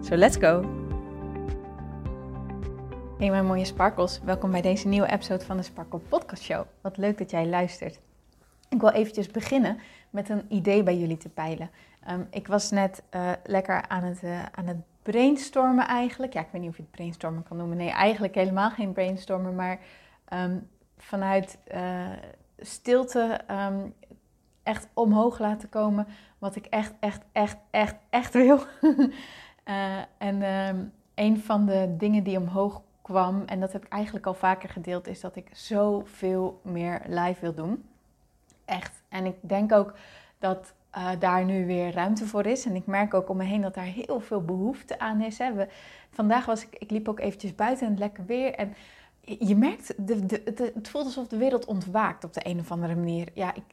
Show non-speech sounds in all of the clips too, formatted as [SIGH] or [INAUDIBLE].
So let's go! Hey mijn mooie sparkles, welkom bij deze nieuwe episode van de Sparkle Podcast Show. Wat leuk dat jij luistert. Ik wil eventjes beginnen met een idee bij jullie te peilen. Ehm, ik was net uh, lekker aan het, uh, aan het brainstormen eigenlijk. Ja, ik weet niet of je het brainstormen kan noemen. Nee, eigenlijk helemaal geen brainstormen, maar um, vanuit uh, stilte um, echt omhoog laten komen wat ik echt, echt, echt, echt, echt wil. [LAUGHS] Uh, en um, een van de dingen die omhoog kwam, en dat heb ik eigenlijk al vaker gedeeld, is dat ik zoveel meer live wil doen. Echt. En ik denk ook dat uh, daar nu weer ruimte voor is. En ik merk ook om me heen dat daar heel veel behoefte aan is. Hè. We, vandaag was ik, ik liep ook eventjes buiten en lekker weer. En je merkt, de, de, het voelt alsof de wereld ontwaakt op de een of andere manier. Ja, ik,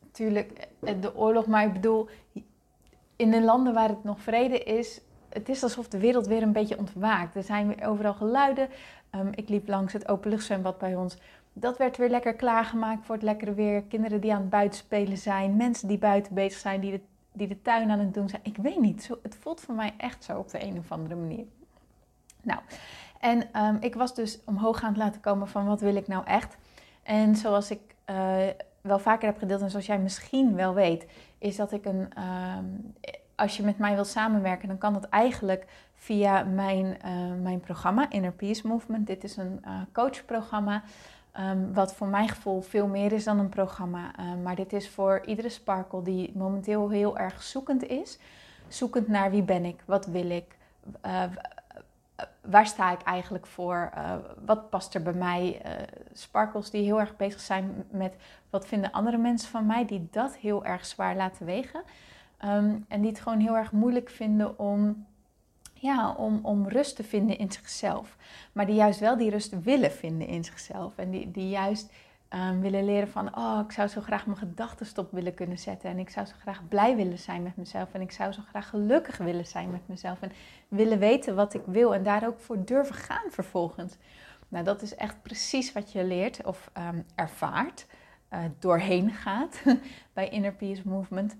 natuurlijk de oorlog, maar ik bedoel, in de landen waar het nog vrede is, het is alsof de wereld weer een beetje ontwaakt. Er zijn weer overal geluiden. Um, ik liep langs het openluchtzwembad bij ons. Dat werd weer lekker klaargemaakt voor het lekkere weer. Kinderen die aan het buitenspelen zijn. Mensen die buiten bezig zijn, die de, die de tuin aan het doen zijn. Ik weet niet, zo, het voelt voor mij echt zo op de een of andere manier. Nou, en um, ik was dus omhoog aan het laten komen van wat wil ik nou echt. En zoals ik uh, wel vaker heb gedeeld en zoals jij misschien wel weet, is dat ik een... Um, als je met mij wilt samenwerken, dan kan dat eigenlijk via mijn, uh, mijn programma Inner Peace Movement. Dit is een uh, coachprogramma, um, wat voor mijn gevoel veel meer is dan een programma. Uh, maar dit is voor iedere sparkle die momenteel heel erg zoekend is. Zoekend naar wie ben ik, wat wil ik, waar sta ik eigenlijk voor, wat past er bij mij. sparkles die heel erg bezig zijn met wat vinden andere mensen van mij, die dat heel erg zwaar laten wegen. Um, en die het gewoon heel erg moeilijk vinden om, ja, om, om rust te vinden in zichzelf. Maar die juist wel die rust willen vinden in zichzelf. En die, die juist um, willen leren van, oh, ik zou zo graag mijn gedachten stop willen kunnen zetten. En ik zou zo graag blij willen zijn met mezelf. En ik zou zo graag gelukkig willen zijn met mezelf. En willen weten wat ik wil en daar ook voor durven gaan vervolgens. Nou, dat is echt precies wat je leert of um, ervaart, uh, doorheen gaat [LAUGHS] bij Inner Peace Movement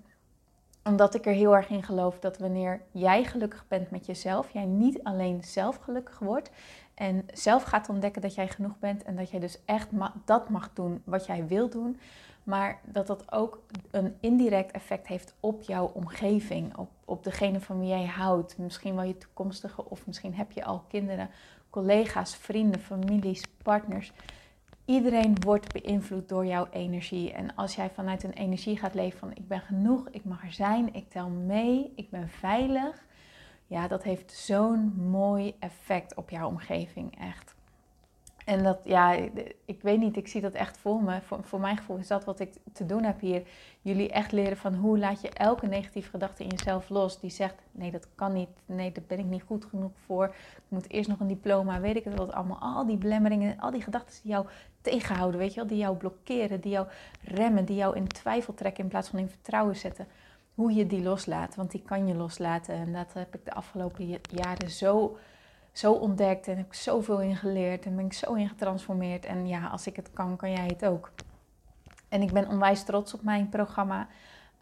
omdat ik er heel erg in geloof dat wanneer jij gelukkig bent met jezelf, jij niet alleen zelf gelukkig wordt en zelf gaat ontdekken dat jij genoeg bent en dat jij dus echt dat mag doen wat jij wil doen, maar dat dat ook een indirect effect heeft op jouw omgeving, op, op degene van wie jij houdt, misschien wel je toekomstige of misschien heb je al kinderen, collega's, vrienden, families, partners. Iedereen wordt beïnvloed door jouw energie. En als jij vanuit een energie gaat leven van ik ben genoeg, ik mag er zijn, ik tel mee, ik ben veilig. Ja, dat heeft zo'n mooi effect op jouw omgeving, echt. En dat, ja, ik weet niet, ik zie dat echt voor me. Voor, voor mijn gevoel is dat wat ik te doen heb hier. Jullie echt leren van hoe laat je elke negatieve gedachte in jezelf los. Die zegt, nee dat kan niet, nee daar ben ik niet goed genoeg voor. Ik moet eerst nog een diploma, weet ik het wat allemaal. Al die belemmeringen, al die gedachten die jou tegenhouden, weet je wel. Die jou blokkeren, die jou remmen, die jou in twijfel trekken in plaats van in vertrouwen zetten. Hoe je die loslaat, want die kan je loslaten. En dat heb ik de afgelopen jaren zo zo ontdekt en heb ik zoveel in geleerd en ben ik zo in getransformeerd. En ja, als ik het kan, kan jij het ook. En ik ben onwijs trots op mijn programma.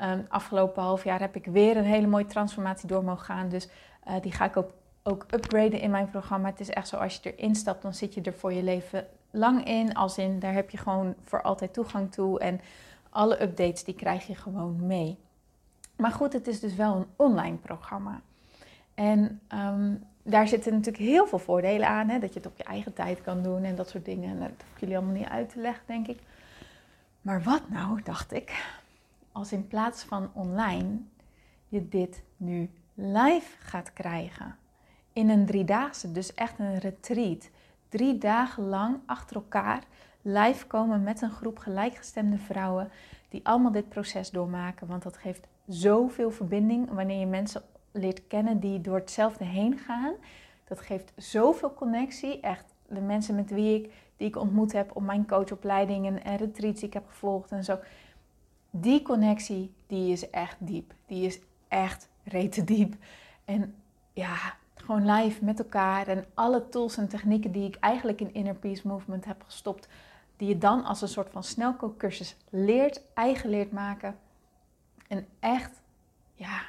Um, afgelopen half jaar heb ik weer een hele mooie transformatie door mogen gaan. Dus uh, die ga ik ook, ook upgraden in mijn programma. Het is echt zo, als je erin stapt, dan zit je er voor je leven lang in. Als in, daar heb je gewoon voor altijd toegang toe. En alle updates, die krijg je gewoon mee. Maar goed, het is dus wel een online programma. En um, daar zitten natuurlijk heel veel voordelen aan. Hè? Dat je het op je eigen tijd kan doen en dat soort dingen. En dat hoef jullie allemaal niet uit te leggen, denk ik. Maar wat nou, dacht ik, als in plaats van online je dit nu live gaat krijgen. In een driedaagse, dus echt een retreat. Drie dagen lang achter elkaar live komen met een groep gelijkgestemde vrouwen die allemaal dit proces doormaken. Want dat geeft zoveel verbinding wanneer je mensen leert kennen die door hetzelfde heen gaan. Dat geeft zoveel connectie. Echt, de mensen met wie ik, die ik ontmoet heb op mijn coachopleidingen en retreats die ik heb gevolgd en zo. Die connectie, die is echt diep. Die is echt rete diep. En ja, gewoon live met elkaar en alle tools en technieken die ik eigenlijk in Inner Peace Movement heb gestopt, die je dan als een soort van snelkookcursus leert, eigen leert maken. En echt, ja,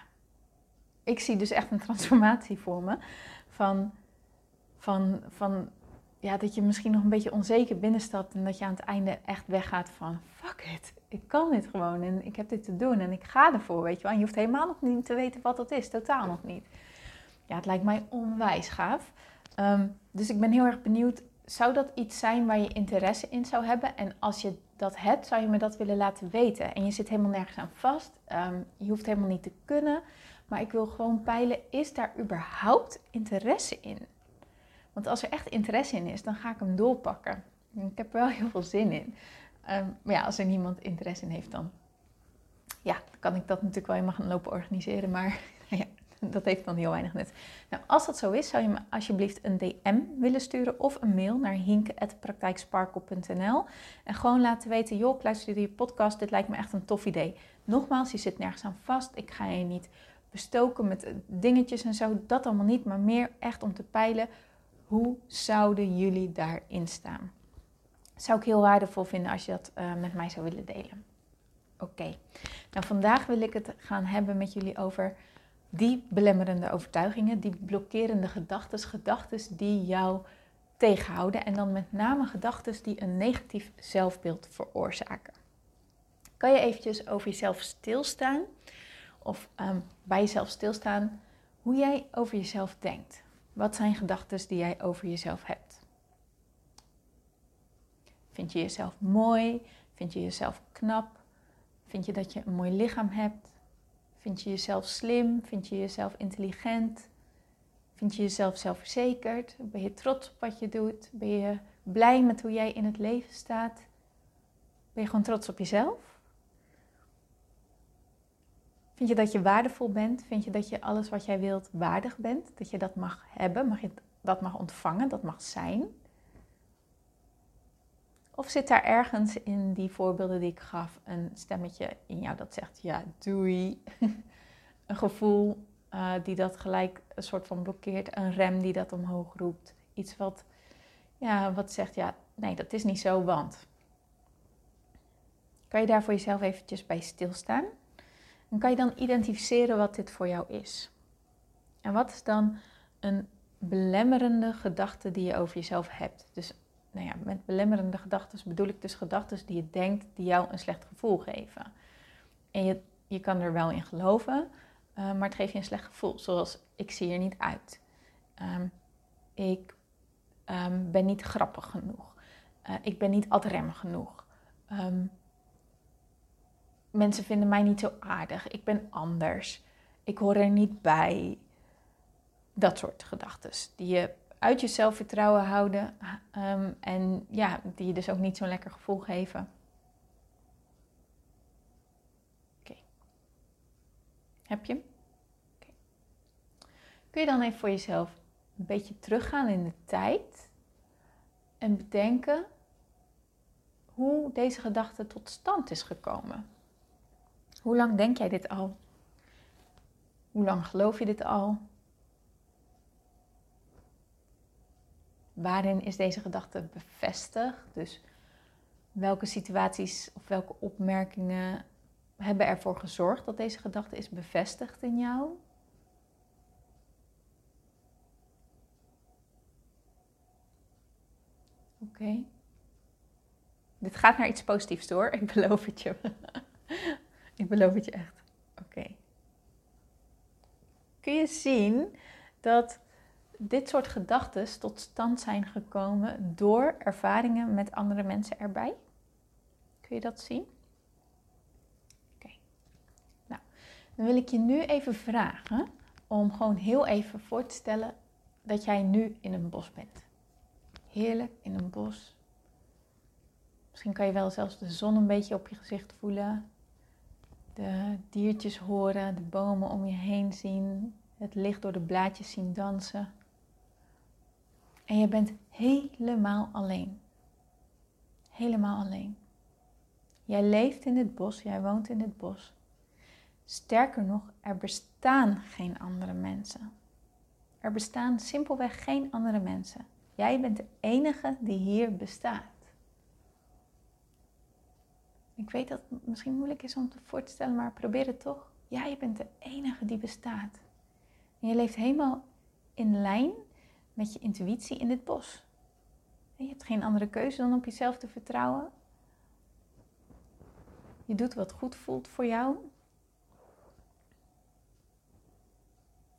ik zie dus echt een transformatie voor me. Van, van, van ja, dat je misschien nog een beetje onzeker binnenstapt en dat je aan het einde echt weggaat van fuck it, ik kan dit gewoon en ik heb dit te doen en ik ga ervoor, weet je wel. En je hoeft helemaal nog niet te weten wat dat is, totaal nog niet. Ja, het lijkt mij onwijs gaaf. Ehm, dus ik ben heel erg benieuwd, zou dat iets zijn waar je interesse in zou hebben? En als je dat hebt, zou je me dat willen laten weten? En je zit helemaal nergens aan vast, um, je hoeft helemaal niet te kunnen, maar ik wil gewoon peilen, is daar überhaupt interesse in? Want als er echt interesse in is, dan ga ik hem doorpakken. Ik heb er wel heel veel zin in. Ehm, maar ja, als er niemand interesse in heeft, dan ja, kan ik dat natuurlijk wel helemaal gaan lopen organiseren. Maar [LAUGHS] ja, dat heeft dan heel weinig nut. Nou, als dat zo is, zou je me alsjeblieft een DM willen sturen of een mail naar hinke.praktijksparkle.nl en gewoon laten weten, joh, ik luister je podcast, dit lijkt me echt een tof idee. Nogmaals, je zit nergens aan vast, ik ga je niet bestoken met dingetjes en zo, dat allemaal niet, maar meer echt om te peilen, hoe zouden jullie daarin staan? Zou ik heel waardevol vinden als je dat uh, met mij zou willen delen. Oké, nou vandaag wil ik het gaan hebben met jullie over die belemmerende overtuigingen, die blokkerende gedachten, gedachten die jou tegenhouden en dan met name gedachten die een negatief zelfbeeld veroorzaken. Kan je eventjes over jezelf stilstaan of um, bij jezelf stilstaan hoe jij over jezelf denkt? Wat zijn gedachten die jij over jezelf hebt? Vind je jezelf mooi? Vind je jezelf knap? Vind je dat je een mooi lichaam hebt? Vind je jezelf slim? Vind je jezelf intelligent? Vind je jezelf zelfverzekerd? Ben je trots op wat je doet? Ben je blij met hoe jij in het leven staat? Ben je gewoon trots op jezelf? Vind je dat je waardevol bent? Vind je dat je alles wat jij wilt waardig bent? Dat je dat mag hebben, mag je dat mag ontvangen, dat mag zijn? Of zit daar ergens in die voorbeelden die ik gaf een stemmetje in jou dat zegt ja, doei. [LAUGHS] een gevoel uh, die dat gelijk een soort van blokkeert, een rem die dat omhoog roept. Iets wat, ja, wat zegt ja, nee, dat is niet zo, want. Kan je daar voor jezelf eventjes bij stilstaan? En kan je dan identificeren wat dit voor jou is? En wat is dan een belemmerende gedachte die je over jezelf hebt? Dus nou ja, met belemmerende gedachten bedoel ik dus gedachten die je denkt die jou een slecht gevoel geven. En je, je kan er wel in geloven, uh, maar het geeft je een slecht gevoel. Zoals ik zie er niet uit. Um, ik um, ben niet grappig genoeg. Uh, ik ben niet adrem genoeg. Um, mensen vinden mij niet zo aardig. Ik ben anders. Ik hoor er niet bij. Dat soort gedachten die je uit je zelfvertrouwen houden um, en ja, die je dus ook niet zo'n lekker gevoel geven. Oké. Heb je. Kun je dan even voor jezelf een beetje teruggaan in de tijd en bedenken hoe deze gedachte tot stand is gekomen? Hoe lang denk jij dit al? Hoe lang geloof je dit al? Waarin is deze gedachte bevestigd? Dus welke situaties of welke opmerkingen hebben ervoor gezorgd dat deze gedachte is bevestigd in jou? Oké. Dit gaat naar iets positiefs door, ik beloof het je. [LAUGHS] ik beloof het je echt. Oké. Kun je zien dat dit soort gedachten tot stand zijn gekomen door ervaringen met andere mensen erbij? Kun je dat zien? Oké. Nou, dan wil ik je nu even vragen om gewoon heel even voor te stellen dat jij nu in een bos bent. Heerlijk in een bos. Misschien kan je wel zelfs de zon een beetje op je gezicht voelen. De diertjes horen, de bomen om je heen zien. het licht door de blaadjes zien dansen. En je bent helemaal alleen. Helemaal alleen. Jij leeft in het bos, jij woont in het bos. Sterker nog, er bestaan geen andere mensen. Er bestaan simpelweg geen andere mensen. Jij bent de enige die hier bestaat. Ik weet dat het misschien moeilijk is om te voor te stellen, maar probeer het toch. Jij bent de enige die bestaat. En je leeft helemaal in lijn met je intuïtie in dit bos. En je hebt geen andere keuze dan op jezelf te vertrouwen. Je doet wat goed voelt voor jou.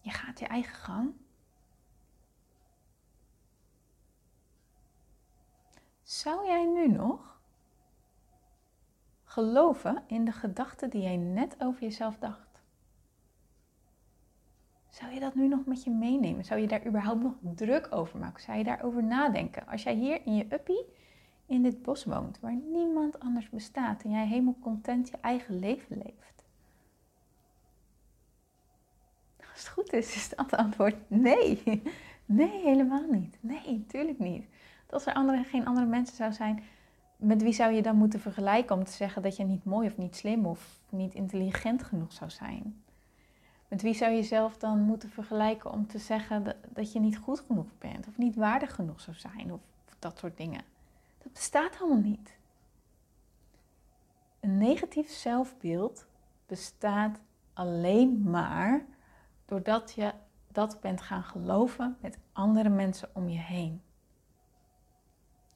Je gaat je eigen gang. Zou jij nu nog geloven in de gedachten die jij net over jezelf dacht? Zou je dat nu nog met je meenemen? Zou je daar überhaupt nog druk over maken? Zou je daarover nadenken? Als jij hier in je uppie in dit bos woont, waar niemand anders bestaat en jij helemaal content je eigen leven leeft. Als het goed is, is het antwoord nee. Nee, helemaal niet. Nee, natuurlijk niet. Als er andere, geen andere mensen zou zijn, met wie zou je dan moeten vergelijken om te zeggen dat je niet mooi of niet slim of niet intelligent genoeg zou zijn? Met wie zou je jezelf dan moeten vergelijken om te zeggen dat, dat je niet goed genoeg bent of niet waardig genoeg zou zijn of dat soort dingen? Dat bestaat allemaal niet. Een negatief zelfbeeld bestaat alleen maar doordat je dat bent gaan geloven met andere mensen om je heen.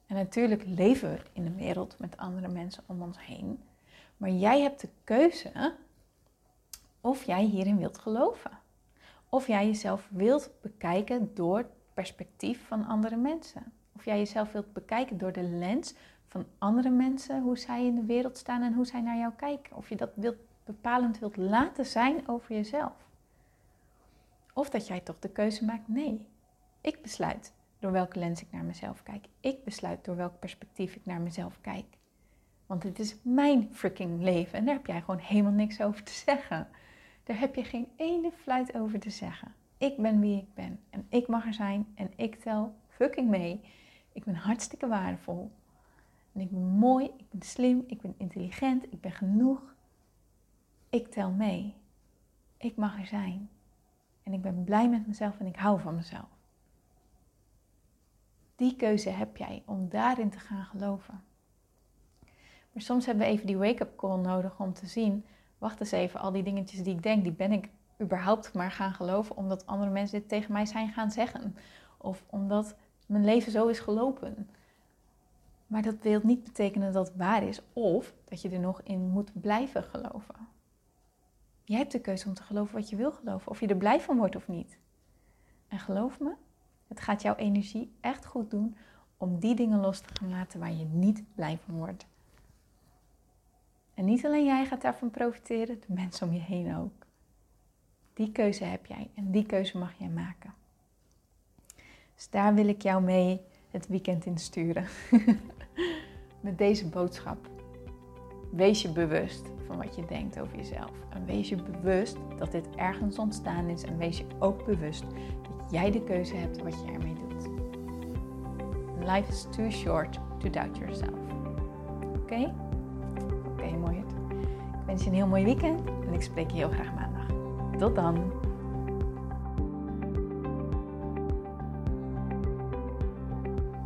En natuurlijk leven we in een wereld met andere mensen om ons heen. Maar jij hebt de keuze of jij hierin wilt geloven. Of jij jezelf wilt bekijken door het perspectief van andere mensen. Of jij jezelf wilt bekijken door de lens van andere mensen, hoe zij in de wereld staan en hoe zij naar jou kijken. Of je dat wilt, bepalend wilt laten zijn over jezelf. Of dat jij toch de keuze maakt, nee, ik besluit door welke lens ik naar mezelf kijk. Ik besluit door welk perspectief ik naar mezelf kijk. Want het is mijn freaking leven en daar heb jij gewoon helemaal niks over te zeggen. Daar heb je geen ene fluit over te zeggen. Ik ben wie ik ben en ik mag er zijn en ik tel fucking mee. Ik ben hartstikke waardevol. En ik ben mooi, ik ben slim, ik ben intelligent, ik ben genoeg. Ik tel mee. Ik mag er zijn. En ik ben blij met mezelf en ik hou van mezelf. Die keuze heb jij om daarin te gaan geloven. Maar soms hebben we even die wake-up call nodig om te zien, wacht eens even, al die dingetjes die ik denk, die ben ik überhaupt maar gaan geloven omdat andere mensen dit tegen mij zijn gaan zeggen. Of omdat mijn leven zo is gelopen. Maar dat wil niet betekenen dat het waar is of dat je er nog in moet blijven geloven. Jij hebt de keuze om te geloven wat je wil geloven, of je er blij van wordt of niet. En geloof me, het gaat jouw energie echt goed doen om die dingen los te gaan laten waar je niet blij van wordt. En niet alleen jij gaat daarvan profiteren, de mensen om je heen ook. Die keuze heb jij en die keuze mag jij maken. Dus daar wil ik jou mee het weekend in sturen. [LAUGHS] Met deze boodschap. Wees je bewust van wat je denkt over jezelf. En wees je bewust dat dit ergens ontstaan is. En wees je ook bewust dat jij de keuze hebt wat je ermee doet. Life is too short to doubt yourself. Oké? Oké, mooi. Ik wens je een heel mooi weekend en ik spreek je heel graag maandag. Tot dan!